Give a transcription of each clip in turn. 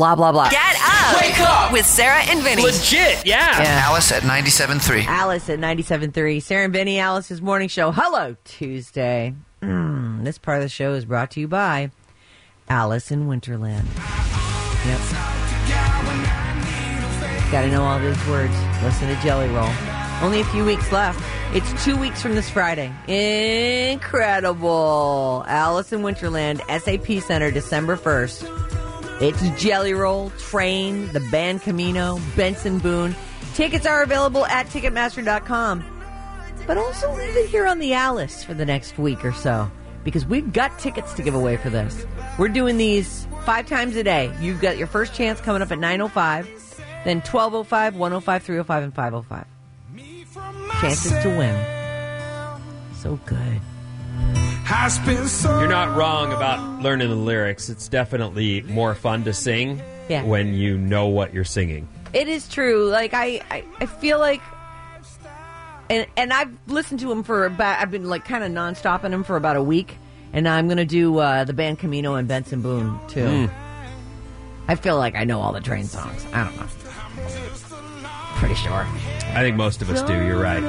Blah, blah, blah. Get up! Wake up! With Sarah and Vinny. Legit, yeah. Alice at 97.3. Alice at 97.3. Sarah and Vinny, Alice's morning show. Hello, Tuesday. Mm, this part of the show is brought to you by Alice in Winterland. Yep. Got to know all these words. Listen to Jelly Roll. Only a few weeks left. It's two weeks from this Friday. Incredible. Alice in Winterland, SAP Center, December 1st. It's Jelly Roll, Train, the band Camino, Benson Boone. Tickets are available at Ticketmaster.com. But also leave it here on the Alice for the next week or so. Because we've got tickets to give away for this. We're doing these five times a day. You've got your first chance coming up at 9.05, then 12.05, 105, 305, and 505. Chances to win. So good. You're not wrong about learning the lyrics. It's definitely more fun to sing Yeah. when you know what you're singing. It is true. Like I, I, I feel like, and and I've listened to him for about. I've been like kind of nonstop in him for about a week, and now I'm going to do uh, the band Camino and Benson Boone too. I feel like I know all the train songs. I don't know. Pretty sure. I think most of us do. You're right.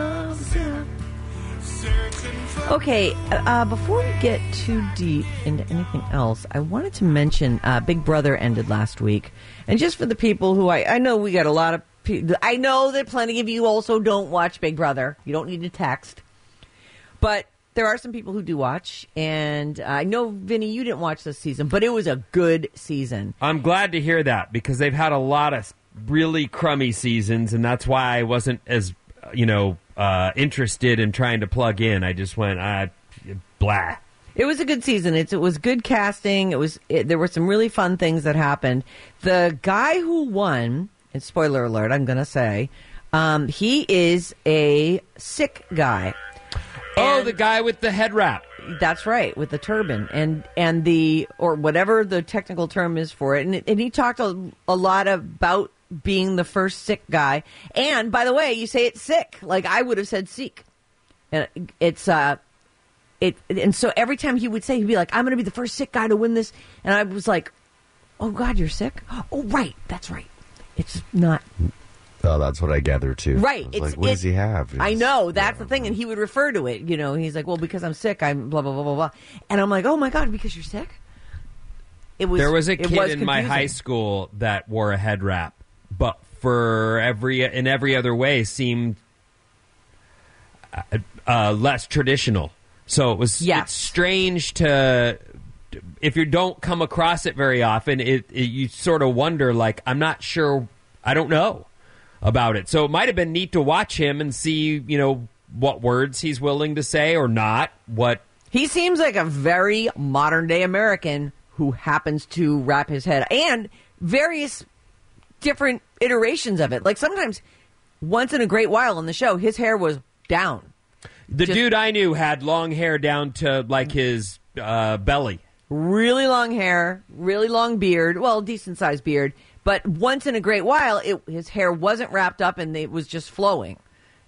Okay, uh, before we get too deep into anything else, I wanted to mention uh, Big Brother ended last week, and just for the people who I, I know we got a lot of people. I know that plenty of you also don't watch Big Brother. You don't need to text, but there are some people who do watch, and I know Vinny, you didn't watch this season, but it was a good season. I'm glad to hear that because they've had a lot of really crummy seasons, and that's why I wasn't as you know uh, interested in trying to plug in. I just went, uh, blah. It was a good season. It's, it was good casting. It was it, there were some really fun things that happened. The guy who won, and spoiler alert, I'm going to say, um, he is a Sikh guy. Oh, And- the guy with the head wrap. That's right, with the turban and and the or whatever the technical term is for it. And and he talked a, a lot about being the first Sikh guy. And by the way, you say it's sick, like I would have said seek. And it's uh it and so every time he would say he'd be like I'm going to be the first Sikh guy to win this and I was like, "Oh god, you're sick?" Oh right, that's right. It's not Oh, that's what I gather too. Right. I was It's, like, what does he have? I know. That's the thing. And he would refer to it. You know, he's like, well, because I'm Sikh, I'm blah, blah, blah, blah, blah. And I'm like, oh my God, because you're sick? It was. there was a kid was in my high school that wore a head wrap, but for every in every other way seemed uh, uh, less traditional. So it was Yes. it's strange to if you don't come across it very often. It, it you sort of wonder like I'm not sure. I don't know about it. So it might have been neat to watch him and see you know what words he's willing to say or not. What He seems like a very modern day American who happens to wrap his head and various different iterations of it. Like sometimes, once in a great while on the show, his hair was down. the Just- dude I knew had long hair down to like his uh, belly. really long hair, really long beard, well, decent sized beard, but once in a great while, it, his hair wasn't wrapped up and it was just flowing.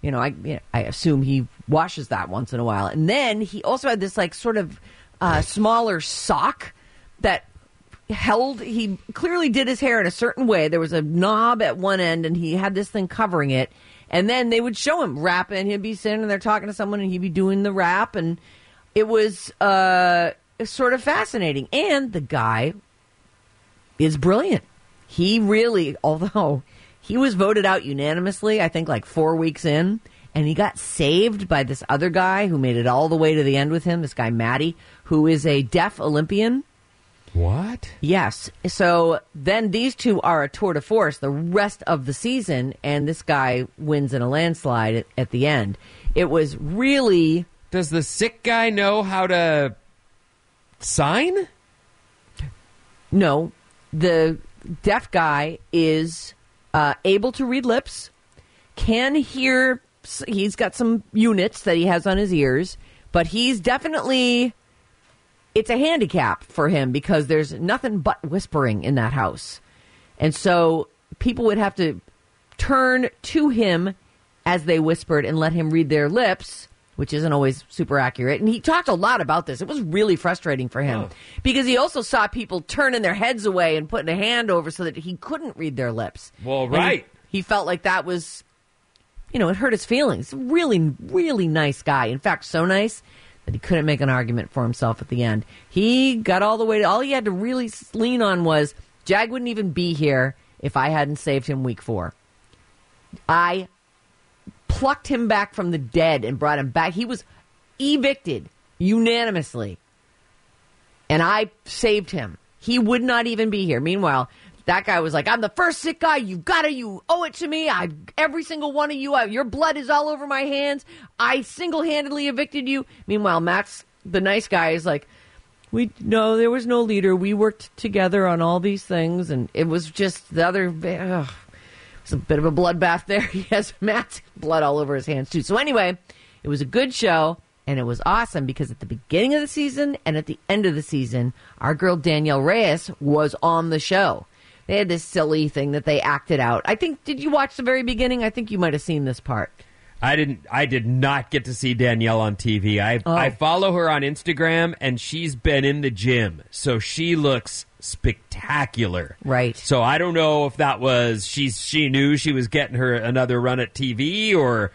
You know, I you know, I assume he washes that once in a while, and then he also had this like sort of uh, smaller sock that held. He clearly did his hair in a certain way. There was a knob at one end, and he had this thing covering it. And then they would show him wrapping. He'd be sitting there talking to someone, and he'd be doing the wrap, and it was uh, sort of fascinating. And the guy is brilliant. he really, although he was voted out unanimously, I think like four weeks in, and he got saved by this other guy who made it all the way to the end with him, this guy Maddie, who is a deaf Olympian. What? Yes. So then these two are a tour de force the rest of the season, and this guy wins in a landslide at, at the end. It was really Does the Sikh guy know how to sign? no. The deaf guy is uh, able to read lips, can hear. He's got some units that he has on his ears, but he's definitely. It's a handicap for him because there's nothing but whispering in that house. And so people would have to turn to him as they whispered and let him read their lips, which isn't always super accurate. And he talked a lot about this. It was really frustrating for him oh. because he also saw people turning their heads away and putting a hand over so that he couldn't read their lips. Well, And he- right. he felt like that was you know, it hurt his feelings. Really, really nice guy. In fact, so nice that he couldn't make an argument for himself at the end. He got all the way to all he had to really lean on was Jag wouldn't even be here if I hadn't saved him week four. I plucked him back from the dead and brought him back. He was evicted unanimously and I saved him. He would not even be here. Meanwhile, that guy was like, "I'm the first Sikh guy. You gotta, you owe it to me. I, every single one of you, I, your blood is all over my hands. I single-handedly evicted you." Meanwhile, Matt's the nice guy is like, "We no, there was no leader. We worked together on all these things, and it was just the other." Ugh, it's a bit of a bloodbath there. He has Matt's blood all over his hands too. So anyway, it was a good show and it was awesome because at the beginning of the season and at the end of the season, our girl Danielle Reyes was on the show. They had this silly thing that they acted out. I think did you watch the very beginning? I think you might have seen this part. I didn't. I did not get to see Danielle on TV. I Oh. I follow her on Instagram, and she's been in the gym, so she looks spectacular. Right. So I don't know if that was she's she knew she was getting her another run at TV or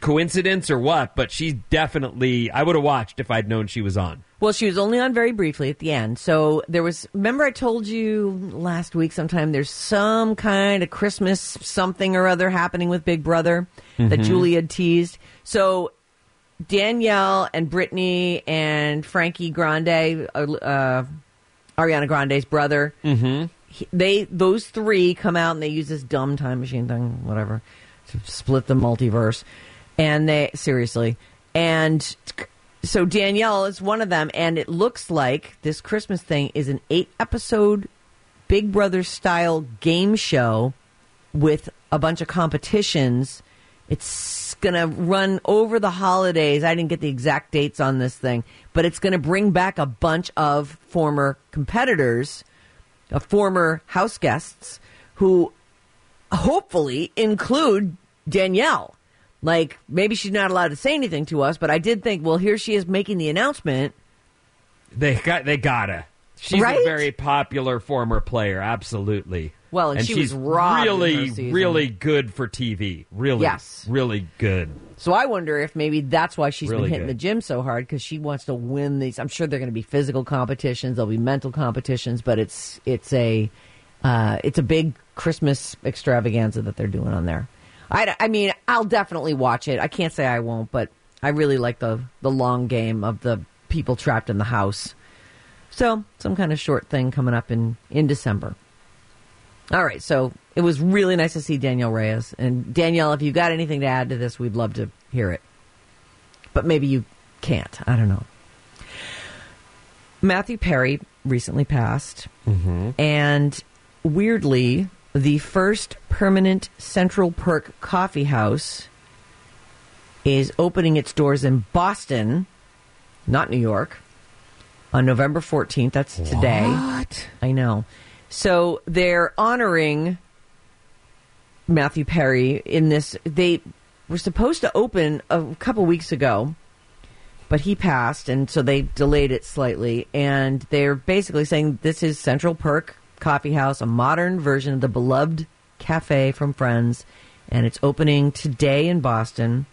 coincidence or what, but she's definitely. I would have watched if I'd known she was on. Well, she was only on very briefly at the end. So there was, remember I told you last week sometime there's some kind of Christmas something or other happening with Big Brother that Julie had teased. So Danielle and Britney and Frankie Grande, uh, uh, Ariana Grande's brother, mm-hmm. they, those three come out and they use this dumb time machine thing, whatever, split the multiverse. And they, seriously. And so Danielle is one of them, and it looks like this Christmas thing is an eight episode Big Brother style game show with a bunch of competitions. It's going to run over the holidays. I didn't get the exact dates on this thing, but it's going to bring back a bunch of former competitors, uh, former house guests who hopefully include Danielle. Like maybe she's not allowed to say anything to us, but I did think, well, here she is making the announcement. They got. They gotta. She's Right? a very popular former player. Absolutely. Well, and she was she's really, really good for TV. Really, Yes. really good. So I wonder if maybe that's why she's Really been hitting good. the gym so hard because she wants to win these. I'm sure they're going to be physical competitions, there'll be mental competitions, but it's it's a uh, it's a big Christmas extravaganza that they're doing on there. I, I mean, I'll definitely watch it. I can't say I won't, but I really like the the long game of the people trapped in the house. So some kind of short thing coming up in in December. All right, so it was really nice to see Danielle Reyes. And Danielle, if you've got anything to add to this, we'd love to hear it. But maybe you can't. I don't know. Matthew Perry recently passed. And weirdly, the first permanent Central Perk coffee house is opening its doors in Boston, not New York, on November 14th. That's today. What? I know. So they're honoring Matthew Perry in this. They were supposed to open a couple weeks ago, but he passed, and so they delayed it slightly. And they're basically saying this is Central Perk Coffee House, a modern version of the beloved cafe from Friends, and it's opening today in Boston.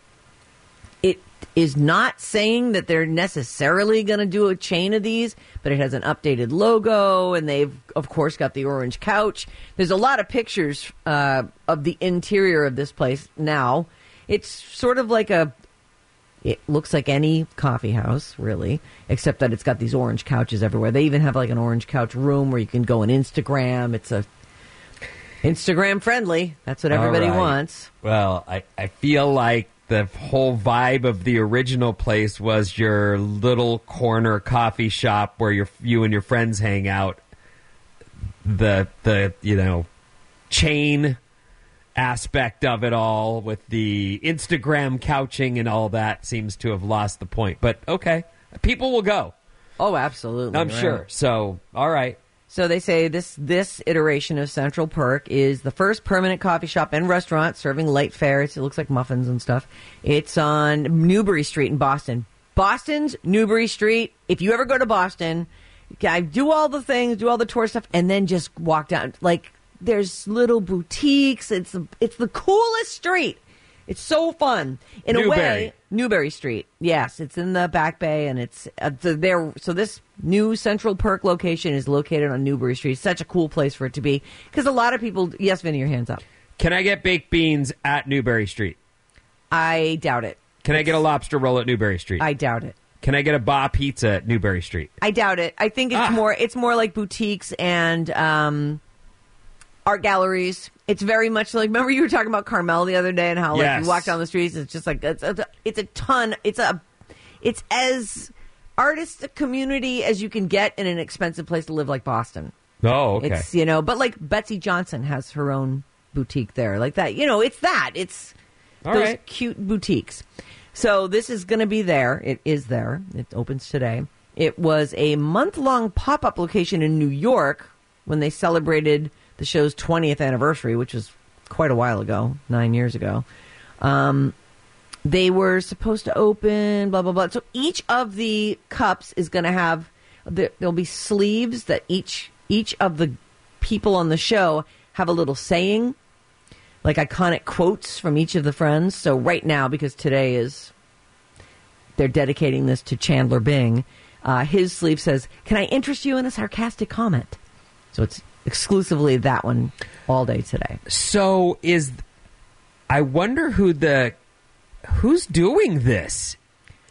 It is not saying that they're necessarily going to do a chain of these, but it has an updated logo, and they've, of course, got the orange couch. There's a lot of pictures uh, of the interior of this place now. It's sort of like a. It looks like any coffee house, really, except that it's got these orange couches everywhere. They even have like an orange couch room where you can go on Instagram. It's a Instagram friendly. That's what everybody right. wants. Well, I, I feel like the whole vibe of the original place was your little corner coffee shop where your you and your friends hang out. The the you know chain aspect of it all with the Instagram couching and all that seems to have lost the point. But okay, people will go. Oh, absolutely. I'm right. sure. So, all right. So they say this this iteration of Central Perk is the first permanent coffee shop and restaurant serving light fares. It looks like muffins and stuff. It's on Newbury Street in Boston. Boston's Newbury Street. If you ever go to Boston, I do all the things, do all the tour stuff, and then just walk down. Like there's little boutiques. It's it's the coolest street. It's so fun in a way. Newbury Street. Yes, it's in the Back Bay, and it's uh, the, there. So this new Central Perk location is located on Newbury Street. Such a cool place for it to be because a lot of people. Yes, Vinny, your hands up. Can I get baked beans at Newbury Street? I doubt it. Can I get a lobster roll at Newbury Street? I doubt it. Can I get a ba pizza at Newbury Street? I doubt it. I think it's Ah. more. It's more like boutiques and um, art galleries. It's very much like. Remember you were talking about Carmel the other day and how like Yes. you walk down the streets. It's just like it's a, it's a ton. It's a it's as artist community as you can get in an expensive place to live like Boston. Oh, okay. It's you know, but like Betsey Johnson has her own boutique there, like that. You know, it's that. It's All those right. cute boutiques. So this is going to be there. It is there. It opens today. It was a month long pop up location in New York when they celebrated the show's 20th anniversary, which was quite a while ago, nine years ago. Um, they were supposed to open, blah, blah, blah. So each of the cups is going to have, there, there'll be sleeves that each, each of the people on the show have a little saying, like iconic quotes from each of the friends. So right now, because today is, they're dedicating this to Chandler Bing, uh, his sleeve says, Can I interest you in a sarcastic comment? So it's exclusively that one all day today. So is I wonder who the who's doing this?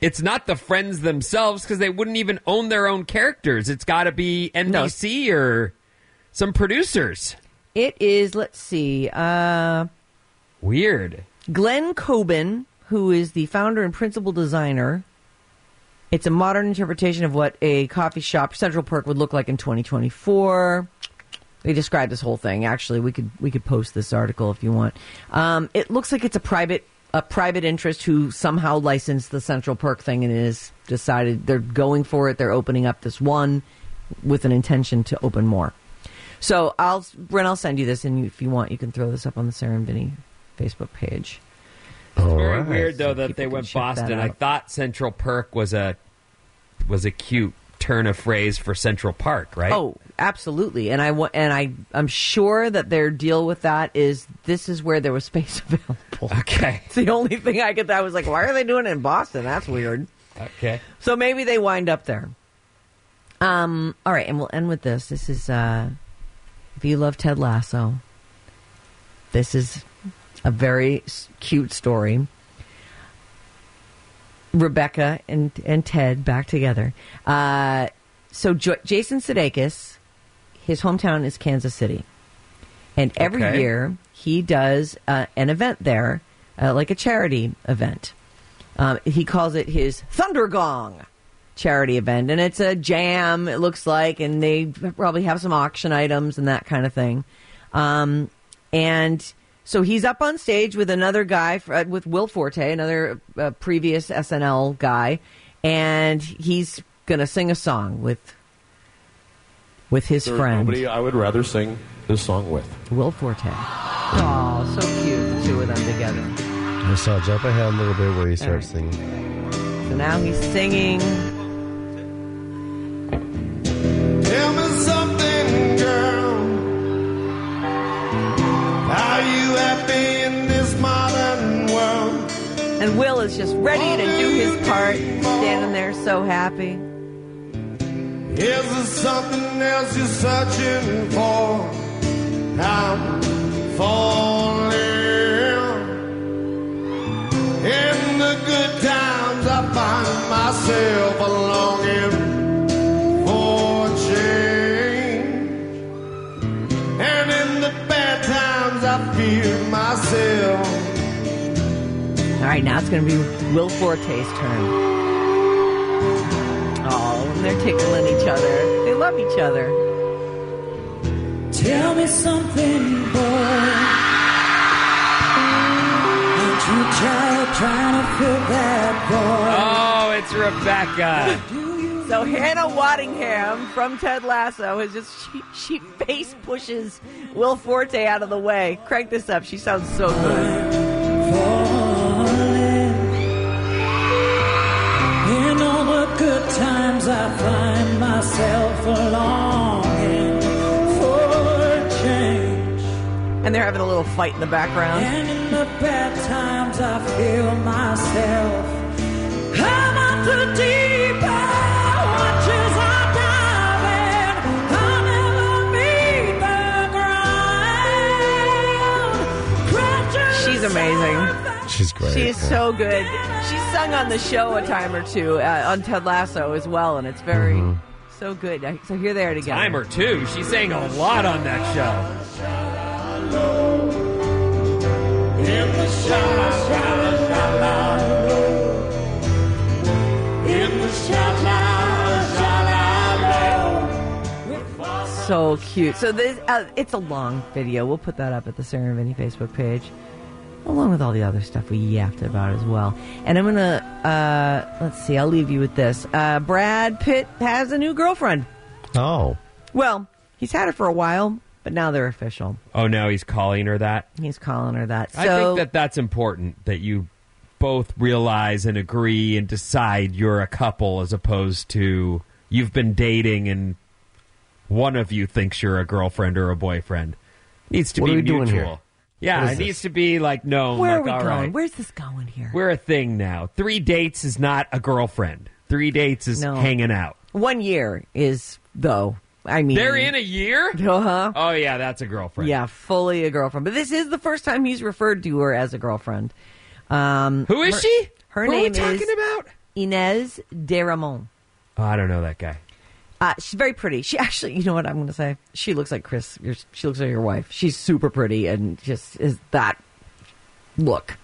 It's not the friends themselves because they wouldn't even own their own characters. It's got to be NBC or some producers. It is, let's see, uh, Weird. Glenn Coben, who is the founder and principal designer. It's a modern interpretation of what a coffee shop, Central Perk would look like in 2024. They describe this whole thing. Actually, we could we could post this article if you want. Um, it looks like it's a private a private interest who somehow licensed the Central Perk thing and is decided they're going for it. They're opening up this one with an intention to open more. So I'll Brent, I'll send you this, and if you want, you can throw this up on the Sarah and Vinny Facebook page. All Very right. weird though that they went Boston. I thought Central Perk was a was a cute turn of phrase for Central Park, right? Oh, absolutely. And I and I I'm sure that their deal with that is this is where there was space available. okay, It's the only thing I could. I was like, why are they doing it in Boston? That's weird. okay. So maybe they wind up there. Um. All right, and we'll end with this. This is uh, if you love Ted Lasso, this is a very cute story. Rebecca and and Ted back together. Uh, so jo- Jason Sudeikis, his hometown is Kansas City, and every Okay. year he does uh, an event there, uh, like a charity event. Um, he calls it his Thundergong charity event, and it's a jam. It looks like, and they probably have some auction items and that kind of thing. Um, and so he's up on stage with another guy, uh, with Will Forte, another uh, previous SNL guy, and he's gonna sing a song with with his There's friend nobody I would rather sing this song with. Will Forte. Oh, so cute, the two of them together. Just uh, jump ahead a little bit where he starts right. singing. So now he's singing. Tell me something, girl. Are you happy in this modern world? And Will is just ready to do his part, standing there so happy. Is there something else you're searching for? I'm falling. In the good times, I find myself longing for change. And in the bad times, I fear myself. All right, now it's going to be Will Forte's turn. And they're tickling each other. They love each other. Tell me something, boy. Aren't you tired trying to fill that boy? Oh, it's Rebecca. So Hannah Waddingham from Ted Lasso is just she, she face pushes Will Forte out of the way. Crank this up. She sounds so good. Times, I find myself longing for change. And they're having a little fight in the background. And in the bad times, I feel myself. I'm the deep oh, watches I dive in. I never meet the ground. She's amazing. She's great. She is yeah. so good. She's sung on the show a time or two uh, on Ted Lasso as well, and it's very so good. Uh, So here they are together. Time or two. She sang a lot on that show. So cute. So this, uh, it's a long video. We'll put that up at the Sarah and Vinny Facebook page, along with all the other stuff we yapped about as well. And I'm gonna uh, let's see. I'll leave you with this. Uh, Brad Pitt has a new girlfriend. Oh. Well, he's had her for a while, but now they're official. Oh, now he's calling her that. He's calling her that. So I think that that's important that you both realize and agree and decide you're a couple as opposed to you've been dating and one of you thinks you're a girlfriend or a boyfriend. Needs to What be are we doing mutual. Yeah, it it is needs to be like no. where like, are we going? right, Where's this going here? We're a thing now. Three dates is not a girlfriend. Three dates is No. hanging out. One year is though. I mean, They're in a year. Uh huh. Oh yeah, that's a girlfriend. Yeah, fully a girlfriend. But this is the first time he's referred to her as a girlfriend. Um, Who is her- she? Her Who are we name talking is about? Ines de Ramon. Oh, I don't know that guy. Uh, she's very pretty. She actually, you know what I'm going to say? She looks like Chris. Your, she looks like your wife. She's super pretty and just is that look.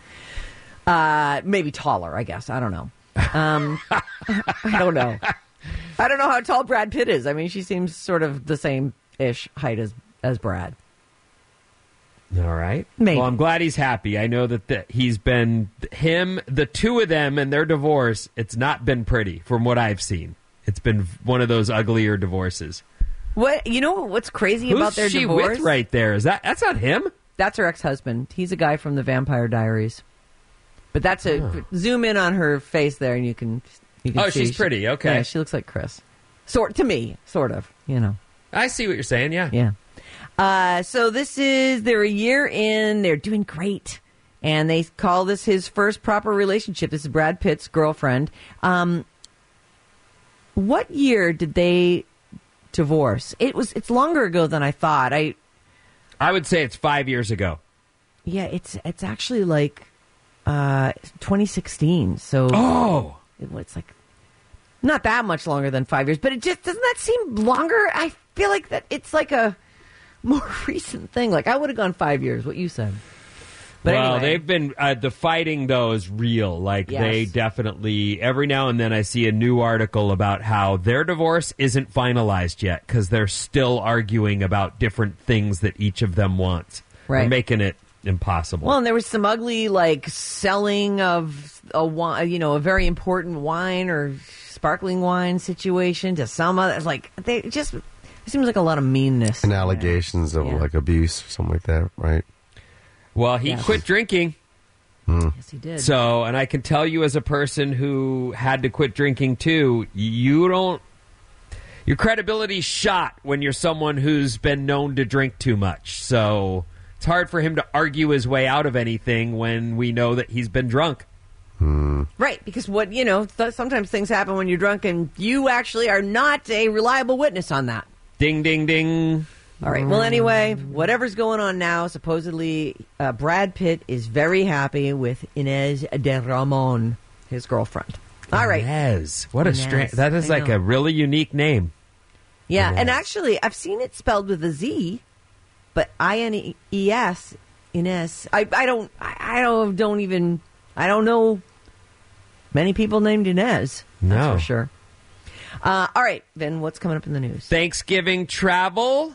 Uh, maybe taller, I guess. I don't know. Um, I don't know. I don't know how tall Brad Pitt is. I mean, she seems sort of the same ish height as as Brad. All right. Maybe. Well, I'm glad he's happy. I know that the, he's been him, the two of them, and their divorce. It's not been pretty from what I've seen. It's been one of those uglier divorces. What you know? What's crazy Who's about their she divorce? with right there? Is that that's not him? That's her ex-husband. He's a guy from the Vampire Diaries. But that's a zoom in on her face there, and you can you can Oh, see she's pretty. Okay. yeah, she looks like Chris. Sort to me, sort of. You know, I see what you're saying. Yeah. yeah. Uh, so this is they're a year in. They're doing great, and they call this his first proper relationship. This is Brad Pitt's girlfriend. Um, what year did they divorce? It was. It's longer ago than I thought. I I would say it's five years ago. Yeah, it's it's actually like uh 2016. So Oh, it- it's like not that much longer than 5 years, but it just doesn't that seem longer? I feel like that it's like a more recent thing. Like I would have gone 5 years what you said. But well, anyway, they've been uh, the fighting though is real. Like Yes. they definitely every now and then I see a new article about how their divorce isn't finalized yet because they're still arguing about different things that each of them wants. They're Right. making it impossible. well, and there was some ugly like selling of a wine, you know, a very important wine or sparkling wine situation to some other like they just it seems like a lot of meanness. And allegations of Yeah. like abuse or something like that, right? Well, he Yes. quit drinking. Hmm. Yes, he did. So, and I can tell you as a person who had to quit drinking too, you don't. Your credibility's shot when you're someone who's been known to drink too much. So it's hard for him to argue his way out of anything when we know that he's been drunk. Hmm. Right, because what you know, th- sometimes things happen when you're drunk, and you actually are not a reliable witness on that. Ding, ding, ding. All right. Well, anyway, whatever's going on now, supposedly uh, Brad Pitt is very happy with Ines de Ramon, his girlfriend. All right. Inez. What a Inez. strange. That is I like know. a really unique name. Yeah, and actually, I've seen it spelled with a Z, but I N E S Inez. I I don't I, don't don't even I don't know many people named Inez. No. That's for sure. Uh, all right, then what's coming up in the news? Thanksgiving travel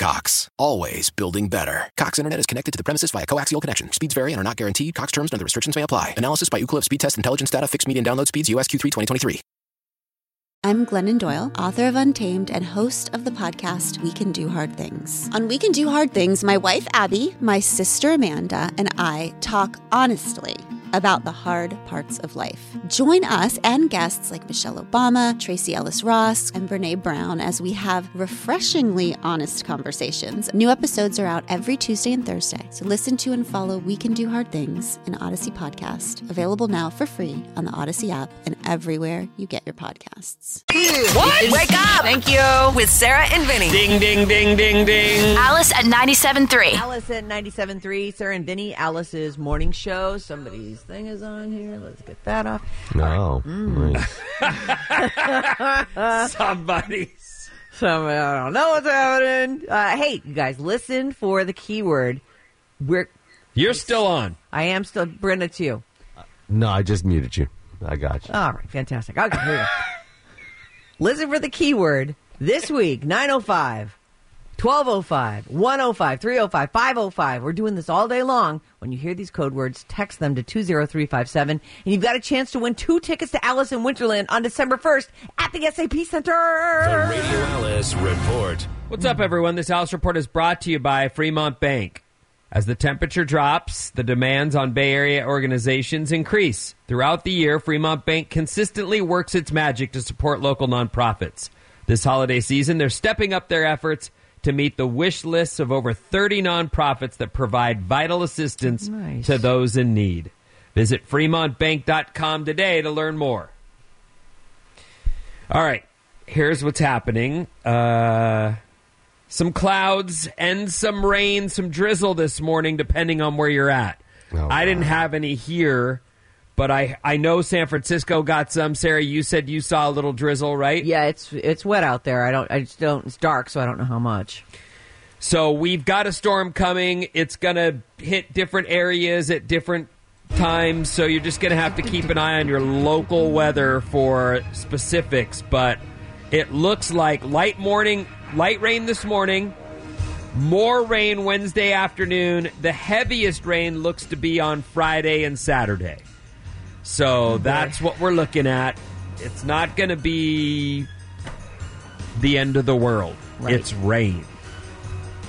Cox, always building better. Cox Internet is connected to the premises via coaxial connection. Speeds vary and are not guaranteed. Cox terms and other restrictions may apply. Analysis by Ookla Speed Test Intelligence Data. Fixed median download speeds. USQ3 2023. I'm Glennon Doyle, author of Untamed and host of the podcast We Can Do Hard Things. On We Can Do Hard Things, my wife Abby, my sister Amanda, and I talk honestly about the hard parts of life. Join us and guests like Michelle Obama, Tracee Ellis Ross, and Brene Brown as we have refreshingly honest conversations. New episodes are out every Tuesday and Thursday, so listen to and follow We Can Do Hard Things, an Odyssey podcast, available now for free on the Odyssey app and everywhere you get your podcasts. What? Wake up! Thank you. With Sarah and Vinny. Ding, ding, ding, ding, ding. Alice at 97.3. Alice at 97.3, Sarah and Vinny, Alice's morning show. Somebody's thing is on here. Let's get that off. No. Mm. Nice. Somebody's. So I don't know what's happening. Uh, hey, you guys, listen for the keyword. We're You're still on. I am still Brenda to you. No, I just muted you. I got you. All right, fantastic. Okay, here we go. Listen for the keyword this week 905, 1205, 105, 305, 505. We're doing this all day long. When you hear these code words, text them to 20357, and you've got a chance to win two tickets to Alice in Winterland on December 1st at the SAP Center. Radio Alice Report. What's up, everyone? This Alice Report is brought to you by Fremont Bank. As the temperature drops, the demands on Bay Area organizations increase. Throughout the year, Fremont Bank consistently works its magic to support local nonprofits. This holiday season, they're stepping up their efforts to meet the wish lists of over 30 nonprofits that provide vital assistance Nice. to those in need. Visit fremontbank.com today to learn more. All right, here's what's happening. Uh, some clouds and some rain, some drizzle this morning, depending on where you're at. Oh, I didn't have any here, but I I know San Francisco got some. Sarah, you said you saw a little drizzle, right? Yeah, it's it's wet out there. I don't. I just don't. It's dark, so I don't know how much. So we've got a storm coming. It's gonna hit different areas at different times. So you're just gonna have to keep an eye on your local weather for specifics. But it looks like light morning, light rain this morning. More rain Wednesday afternoon. The heaviest rain looks to be on Friday and Saturday. So that's what we're looking at. It's not going to be the end of the world. Right. It's rain.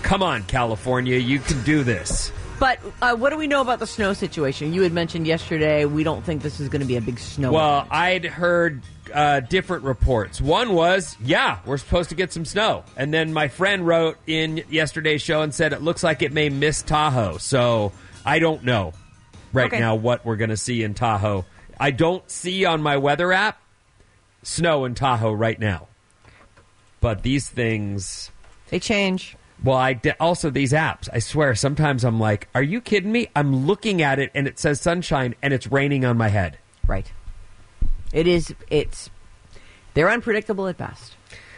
Come on, California, you can do this. But uh, what do we know about the snow situation? You had mentioned yesterday we don't think this is going to be a big snow. Well, event. I'd heard uh, different reports. One was, yeah, we're supposed to get some snow. And then my friend wrote in yesterday's show and said it looks like it may miss Tahoe. So I don't know right Okay. now what we're going to see in Tahoe. I don't see on my weather app snow in Tahoe right now. But these things. they change. Well, I d- also these apps. I swear, sometimes I'm like, "Are you kidding me?" I'm looking at it and it says sunshine and it's raining on my head. Right. It is. It's. They're unpredictable at best.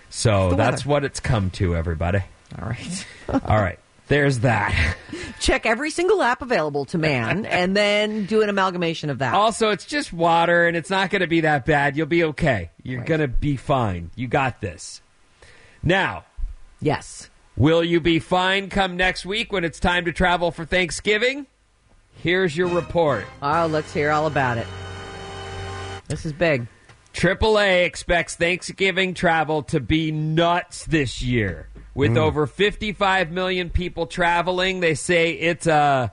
So that's weather. what it's come to, everybody. All right. All right, there's that. Check every single app available to man, and then do an amalgamation of that. Also, it's just water, and it's not going to be that bad. You'll be okay. You're Right. going to be fine. You got this. Now, yes. will you be fine come next week when it's time to travel for Thanksgiving? Here's your report. Oh, let's hear all about it. This is big. AAA expects Thanksgiving travel to be nuts this year. With Mm. over 55 million people traveling. They say it's a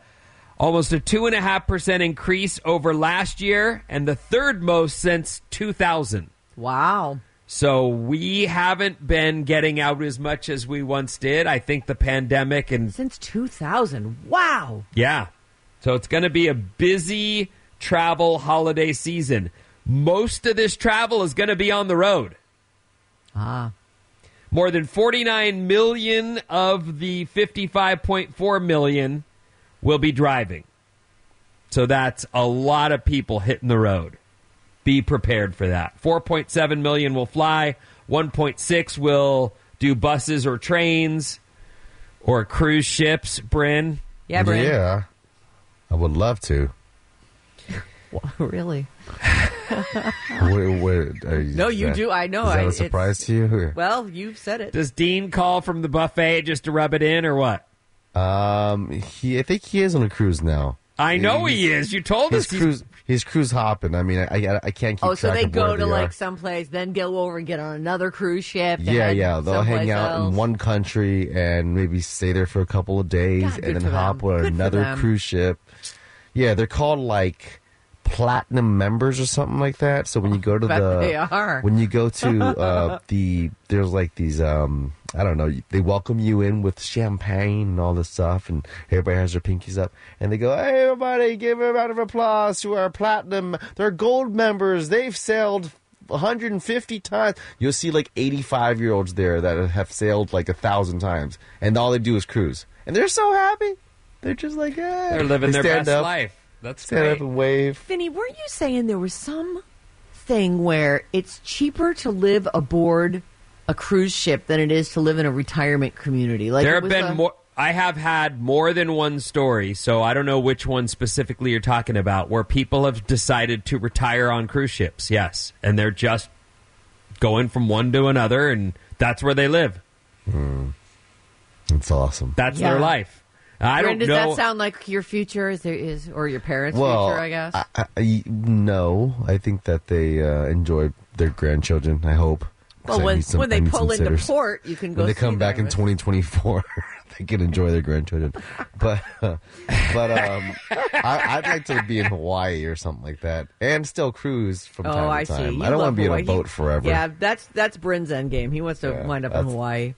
almost a two and a half percent increase over last year, and the third most since 2000. Wow. So we haven't been getting out as much as we once did. I think the pandemic and Since 2000. Wow. yeah. So it's going to be a busy travel holiday season. Most of this travel is going to be on the road. Ah. More than 49 million of the 55.4 million will be driving. So that's a lot of people hitting the road. Be prepared for that. 4.7 million will fly, 1.6 will do buses or trains or cruise ships, Bryn. Yeah, Bryn. Yeah. I would love to. really? Wait, wait, are No, you that- do. I know. Is that I- a surprise to you? Or- Well, you've said it. Does Dean call from the buffet just to rub it in or what? Um, he, I think he is on a cruise now. I know he is. You told His us he's- cruise. He's cruise hopping. I mean, I, I, I can't keep. Oh, so track they of where go to they like are. someplace, then go over and get on another cruise ship. Yeah, yeah. They'll hang out else. in one country and maybe stay there for a couple of days, God, and then hop them. on Good another cruise ship. Yeah, they're called like platinum members or something like that. So when you go to the they are. when you go to uh, the there's like these um I don't know they welcome you in with champagne and all this stuff and everybody has their pinkies up and they go hey everybody give a round of applause to our platinum they're gold members they've sailed 150 times you'll see like 85 year olds there that have sailed like a thousand times and all they do is cruise and they're so happy they're just like yeah They're living They their best up, life. That's stand great. up and wave Vinny, weren't you saying there was some thing where it's cheaper to live aboard a cruise ship than it is to live in a retirement community? Like there have been a- more. I have had more than one story, so I don't know which one specifically you're talking about, where people have decided to retire on cruise ships. Yes, and they're just going from one to another, and that's where they live. Hmm. that's awesome That's Yeah. their life. I Bryn, don't does know. that sound like your future? Is there is or your parents' well, future? I guess. I, I- no, I think that they uh, enjoy their grandchildren. I hope. well, when need some- when they pull into sitters. port, you can go. when they see come back them. in 2024, they can enjoy their grandchildren. But but um, I, I'd like to be in Hawaii or something like that, and still cruise from Oh, time to I time. see. You I don't want to be Hawaii. in a boat forever. Yeah, that's that's Bryn's end game. He wants to Yeah, wind up in Hawaii.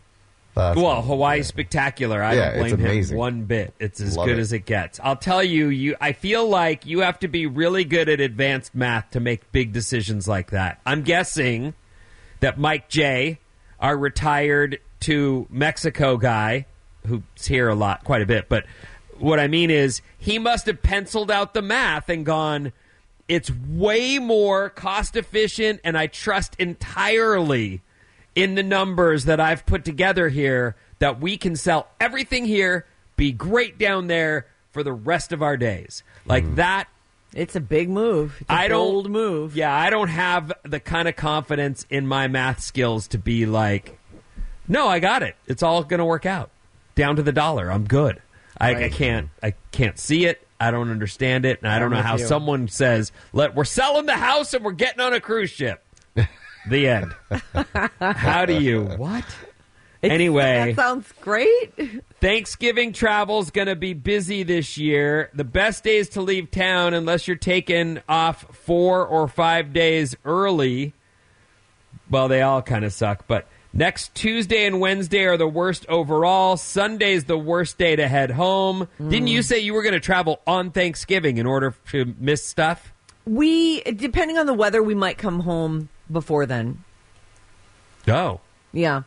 That's well, Hawaii's spectacular. I Yeah, don't blame him amazing. one bit. It's as Love good it. as it gets. I'll tell you, you. I feel like you have to be really good at advanced math to make big decisions like that. I'm guessing that Mike J, our retired to Mexico guy, who's here a lot, quite a bit, but what I mean is he must have penciled out the math and gone. It's way more cost efficient, and I trust entirely in the numbers that I've put together here that we can sell everything here, be great down there for the rest of our days. Like mm-hmm. that. It's a big move. It's a I don't bold move. Yeah, I don't have the kind of confidence in my math skills to be like, no, I got it. It's all going to work out down to the dollar. I'm good. I, I can't. I can't see it. I don't understand it, and I I'm don't know how you. someone says, "Let we're selling the house and we're getting on a cruise ship." The end. how do you what? anyway, that sounds great. Thanksgiving travel's going to be busy this year. The best days to leave town, unless you're taken off four or five days early. Well, they all kind of suck, but next Tuesday and Wednesday are the worst overall. Sunday's the worst day to head home. Didn't you hmm. say you were going to travel on Thanksgiving in order to miss stuff? We, depending on the weather, we might come home before then. Oh. Yeah.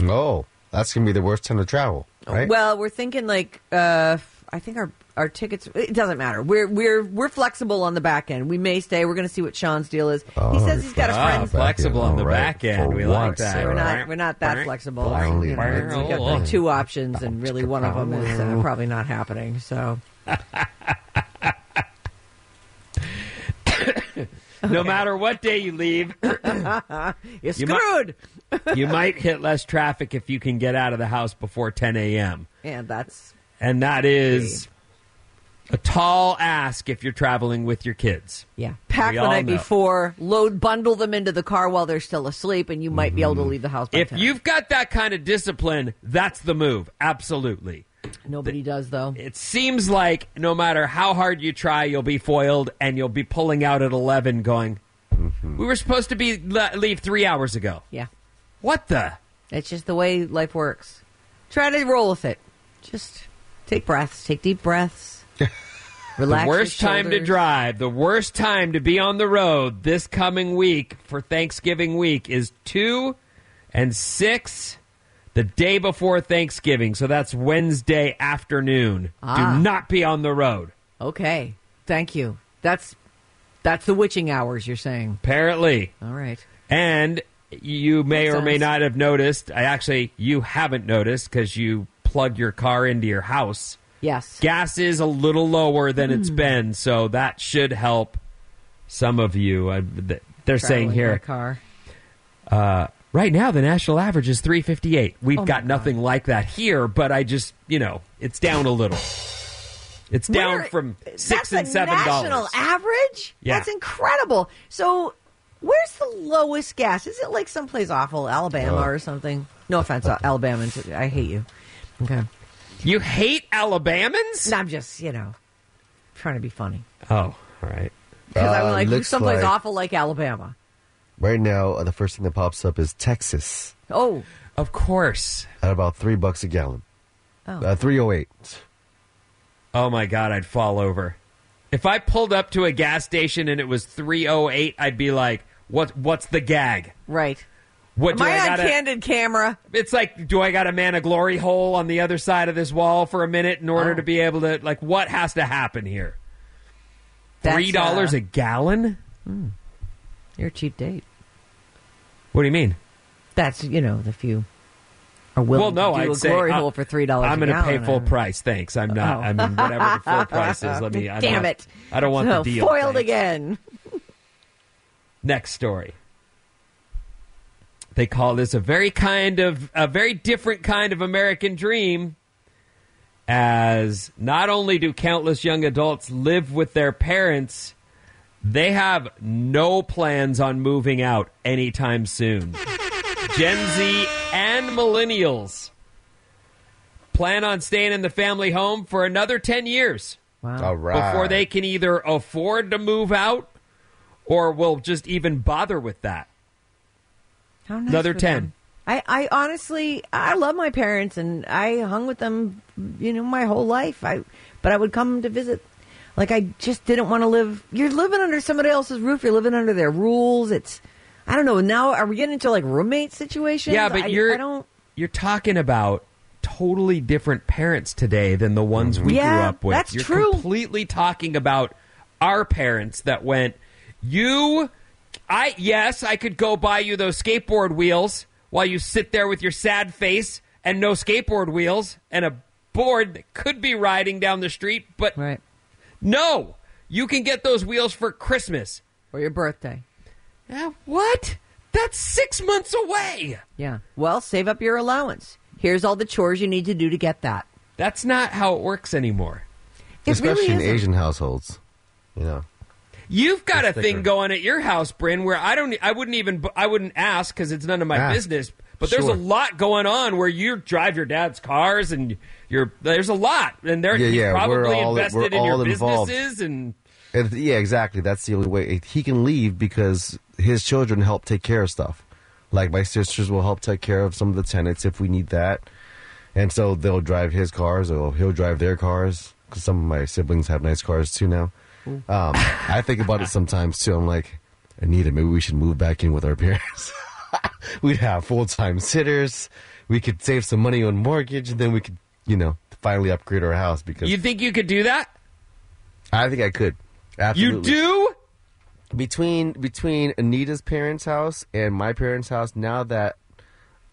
Oh, that's gonna be the worst time to travel, right? Well, we're thinking like uh I think our our tickets it doesn't matter. We're we're we're flexible on the back end. We may stay. We're going to see what Sean's deal is. he Oh, says he's got a Ah, friend. flexible on the All right. back end. For We like that. Sarah. We're not we're not that flexible. Finally, You know, we got like two options, and really one of them is uh, probably not happening. So No matter what day you leave, you're You might- screwed. you might hit less traffic if you can get out of the house before 10 a.m. and that's And that is a tall ask if you're traveling with your kids. Yeah. Pack We the night know. before, load, bundle them into the car while they're still asleep, and you might be able to mm-hmm. leave the house by If 10. you've got that kind of discipline, that's the move. Absolutely. Nobody does, though. It seems like no matter how hard you try, you'll be foiled and you'll be pulling out at 11 going, mm-hmm. we were supposed to be le- leave three hours ago. Yeah. What the? It's just the way life works. Try to roll with it. Just take breaths, take deep breaths. Relax. the your worst time to drive, the worst time to be on the road this coming week for Thanksgiving week is 2 and 6 the day before Thanksgiving. So that's Wednesday afternoon. Ah. Do not be on the road. Okay. Thank you. That's that's the witching hours you're saying. Apparently. All right. And you may Makes or may sense. not have noticed. I actually, you haven't noticed because you plug your car into your house. Yes. Gas is a little lower than Hmm. it's been, so that should help some of you. I, they're saying Traveling by here, car. uh, right now the national average is 358. We've Oh got nothing like that here, but I just, you know, it's down a little. It's down Where- from six that's and a seven national average. Yeah. That's incredible. So, where's the lowest gas? Is it like someplace awful, Alabama Oh. or something? No offense, uh, Alabamans. I hate you. Okay. You hate Alabamans? No, I'm just, you know, trying to be funny. Oh, all right. Because I'm Uh, like, someplace like- awful like Alabama. Right now, uh, the first thing that pops up is Texas Oh, Of course. at about three bucks a gallon. Oh. Uh, three oh eight. Oh my god, I'd fall over. If I pulled up to a gas station and it was 308, I'd be like, "What what's the gag?" right. What Am do I, I, on gotta candid camera? It's like, do I got a man of glory hole on the other side of this wall for a minute in order Oh. to be able to like what has to happen here? That's, Three dollars uh, a gallon? You're a cheap date. What do you mean? That's you know the few are willing well, no, to do I'd a say glory uh, hole for three dollars. I'm going to pay full price. Thanks. I'm not. Oh. I mean, whatever the full price is. Let me. I'm Damn not- it! I don't want So, the deal. Foiled Thanks. again. Next story. They call this a very kind of a very different kind of American dream. As not only do countless young adults live with their parents, they have no plans on moving out anytime soon. Gen Z and millennials plan on staying in the family home for another 10 years Wow. All right. before they can either afford to move out or will just even bother with that. How nice Another 10. them. I, I honestly, I love my parents, and I hung with them, you know, my whole life. I, but I would come to visit. Like I just didn't want to live. You're living under somebody else's roof. You're living under their rules. It's, I don't know. Now are we getting into like roommate situations? Yeah, but I, you're I don't. you're talking about totally different parents today than the ones we grew up with. that's you're true. completely talking about our parents that went, "You I yes, I could go buy you those skateboard wheels while you sit there with your sad face and no skateboard wheels and a board that could be riding down the street, but Right. No, you can get those wheels for Christmas. Or your birthday. Eh, what? That's six months away. Yeah. Well, save up your allowance. Here's all the chores you need to do to get that. That's not how it works anymore. It Especially really in isn't. Asian households. You know. You've got a It's thing going at your house, Bryn, where I don't, I wouldn't even, I wouldn't ask because it's none of my Ask. business. But there's Sure. a lot going on where you drive your dad's cars and you're there's a lot, and they're Yeah, yeah, probably all- invested in your involved. businesses and And yeah, exactly. That's the only way he can leave because his children help take care of stuff. Like my sisters will help take care of some of the tenants if we need that, and so they'll drive his cars or he'll drive their cars because some of my siblings have nice cars too now. Um, I think about it sometimes too. I'm like, Anita, maybe we should move back in with our parents. We'd have full time sitters. We could save some money on mortgage, and then we could, you know, finally upgrade our house because you think you could do that? I think I could. Absolutely. You do? between between Anita's parents' house and my parents' house, now that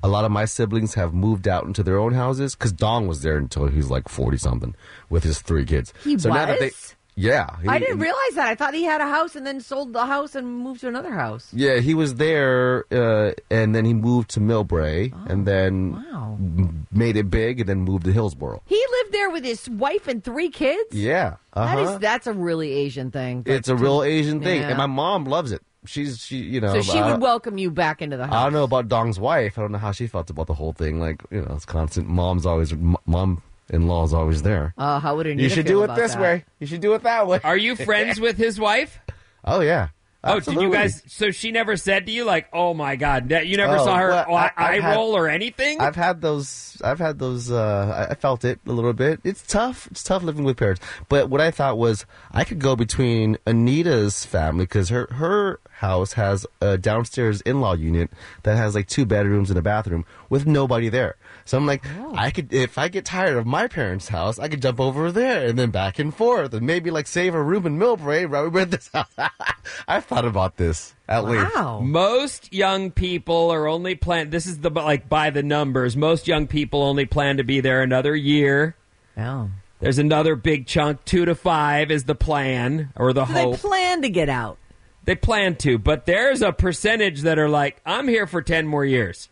a lot of my siblings have moved out into their own houses, because Dong was there until he was like forty something with his three kids. He so now that they, was? Yeah, I didn't realize that. I thought he had a house and then sold the house and moved to another house. Yeah, he was there, uh, and then he moved to Millbrae, and then Oh, wow. made it big and then moved to Hillsborough. He lived there with his wife and three kids. Yeah, That uh-huh. is that's a really Asian thing. it's a real Asian thing, Yeah. and my mom loves it. She's she, you know. so she I would welcome you back into the house. I don't know about Dong's wife. I don't know how she felt about the whole thing. Like you know, it's constant. Mom's always mom in law's always there. Uh, how would Anita you should feel do it this that? way. You should do it that way. Are you friends with his wife? Oh yeah. Oh, did you guys? So she never said to you, like, "Oh my God," you never Oh, saw her well, I- eye I've had- roll or anything. I've had those. I've had those. Uh, I- I felt it a little bit. It's tough. It's tough living with parents. But what I thought was I could go between Anita's family because her her house has a downstairs in law unit that has like two bedrooms and a bathroom with nobody there. So I'm like, Oh. I could if I get tired of my parents' house, I could jump over there and then back and forth and maybe like save a room in Millbrae right over at this house. I've thought about this at length. Most young people are only plan. This is the like by the numbers. Most young people only plan to be there another year. Oh. There's another big chunk. Two to five is the plan or the So they hope. plan to get out. They plan to, but there's a percentage that are like, I'm here for 10 more years.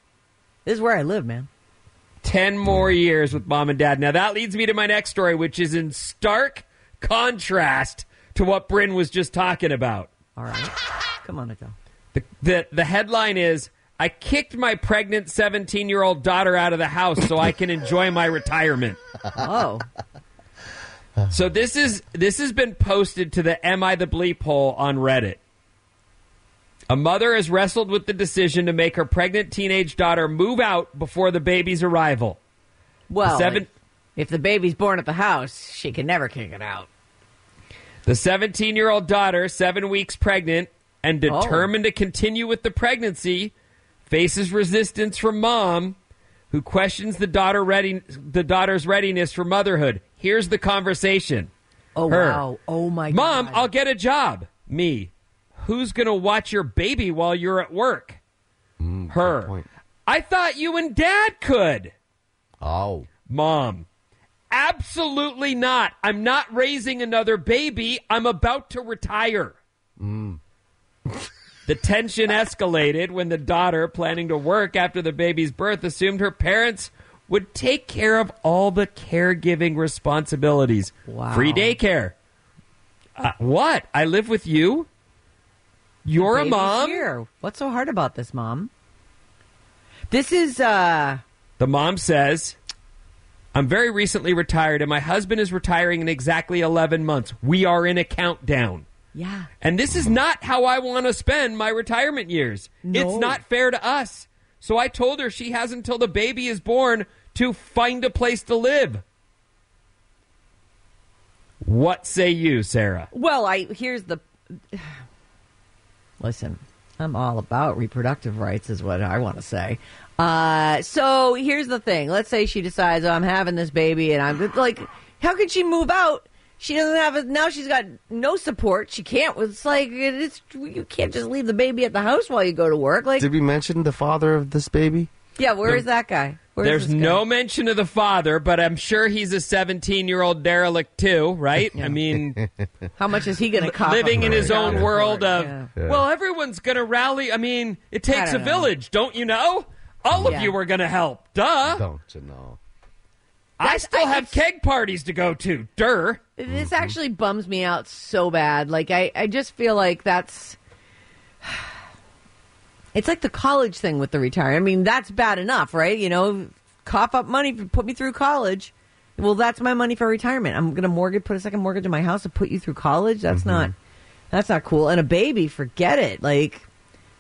This is where I live, man. 10 more years with mom and dad. Now, that leads me to my next story, which is in stark contrast to what Bryn was just talking about. All right. Come on, Nicole. The, the, the headline is I kicked my pregnant 17 year old daughter out of the house so I can enjoy my retirement. Oh. So this is this has been posted to the Am I the Bleep hole on Reddit. A mother has wrestled with the decision to make her pregnant teenage daughter move out before the baby's arrival. Well, Seven- if the baby's born at the house, she can never kick it out. The 17 year old daughter, seven weeks pregnant and Oh. determined to continue with the pregnancy, faces resistance from mom, who questions the daughter ready, the daughter's readiness for motherhood. Here's the conversation. Oh Her. wow! Oh my Mom, god! I'll get a job. Me. Who's going to watch your baby while you're at work? Her. I thought you and dad could. Oh. Mom. Absolutely not. I'm not raising another baby. I'm about to retire. The tension escalated when the daughter, planning to work after the baby's birth, assumed her parents would take care of all the caregiving responsibilities. Wow. Free daycare. Uh, what? I live with you? You're a mom? Here. What's so hard about this, mom? This is uh The mom says, I'm very recently retired, and my husband is retiring in exactly 11 months. We are in a countdown. yeah. And this is not how I want to spend my retirement years. No. It's not fair to us. So I told her she has until the baby is born to find a place to live. What say you, Sarah? Well, I here's the listen. I'm all about reproductive rights, is what I want to say. Uh, so here's the thing. Let's say she decides, oh, I'm having this baby, and I'm like, how could she move out? She doesn't have it now. She's got no support. She can't. It's like it's you can't just leave the baby at the house while you go to work. Like, Did we mention the father of this baby? yeah, where is that guy? Where's There's this guy? no mention of the father, but I'm sure he's a 17 year old derelict too, right? I mean, How much is he going to cost? living in his own Yeah. world of, Yeah. well, everyone's going to rally. I mean, it takes a know. village, don't you know? All Yeah. of you are going to help. Duh. Don't you know? I That's- still I- have keg parties to go to. Dur. This actually bums me out so bad. Like I, I just feel like that's it's like the college thing with the retire. I mean, that's bad enough, right? You know, cough up money, to put me through college. Well, that's my money for retirement. I'm going to mortgage, put a second mortgage in my house to put you through college. That's mm-hmm. not, that's not cool. And a baby, forget it. Like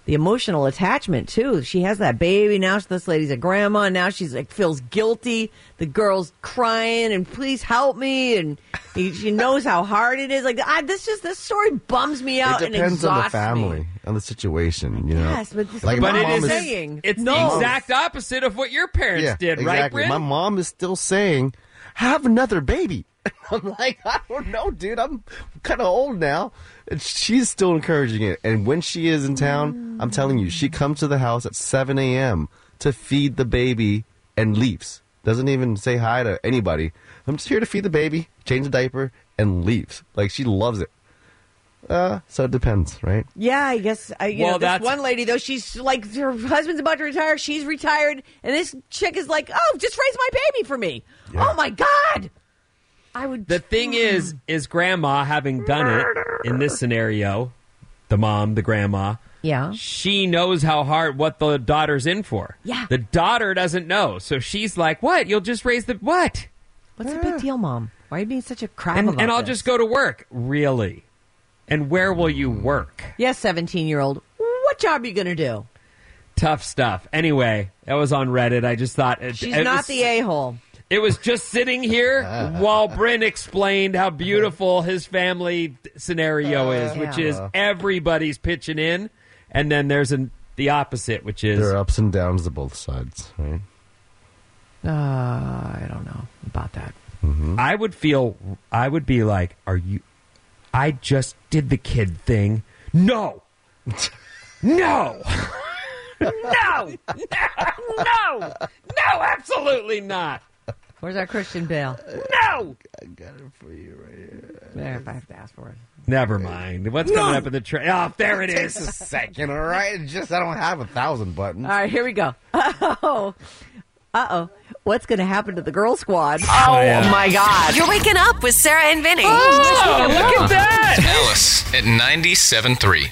the emotional attachment too. She has that baby now. This lady's a grandma. Now she's like feels guilty. The girl's crying and please help me. And he, she knows how hard it is. Like I, this just this story bums me out it and depends on the family, me. on the situation. You know, Yes, but this- like but my it mom is is saying- It's No. the exact opposite of what your parents yeah, did, right. Bryn? My mom is still saying, "Have another baby." I'm like, I don't know, dude. I'm kind of old now. And she's still encouraging it. And when she is in town, I'm telling you, she comes to the house at 7 a.m. to feed the baby and leaves. Doesn't even say hi to anybody. I'm just here to feed the baby, change the diaper, and leaves. Like she loves it. Uh, so it depends, right? Yeah, I guess. I, you Well, know, this that's- one lady though. She's like her husband's about to retire. She's retired, and this chick is like, "Oh, just raise my baby for me." Oh my god! I would. The thing is, is grandma having done it in this scenario, the mom, the grandma, yeah, she knows how hard what the daughter's in for. Yeah. The daughter doesn't know. So she's like, What? You'll just raise the what? What's the big deal, mom? Why are you being such a crap And, about and I'll this? just go to work. Really? And where will you work? Yes, seventeen-year-old. What job are you going to do? Tough stuff. Anyway, that was on Reddit. I just thought it, She's it not was- the a-hole. It was just sitting here while Bryn explained how beautiful his family scenario is, which is everybody's pitching in, and then there's an, the opposite, which is There are ups and downs to both sides, right? Uh, I don't know about that. I would feel I would be like, "Are you? I just did the kid thing. No, no, no, no, no, no, absolutely not. Where's our Christian Bale? No. I got it for you right here. There, if I have to ask for it. Never mind. What's coming up in the train? Oh, there it is. Takes a second, all right? It's just I don't have a thousand buttons. All right, here we go. Oh, uh oh. What's going to happen to the girl squad? Oh, yeah. my God. You're waking up with Sarah and Vinny. Oh, look at that. Alice at 97.3.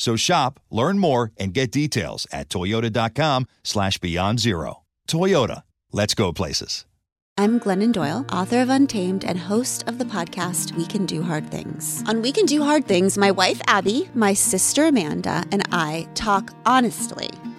So shop, learn more, and get details at toyota.com slash beyond zero. Toyota, let's go places. I'm Glennon Doyle, author of Untamed and host of the podcast We Can Do Hard Things. On We Can Do Hard Things, my wife Abby, my sister Amanda, and I talk honestly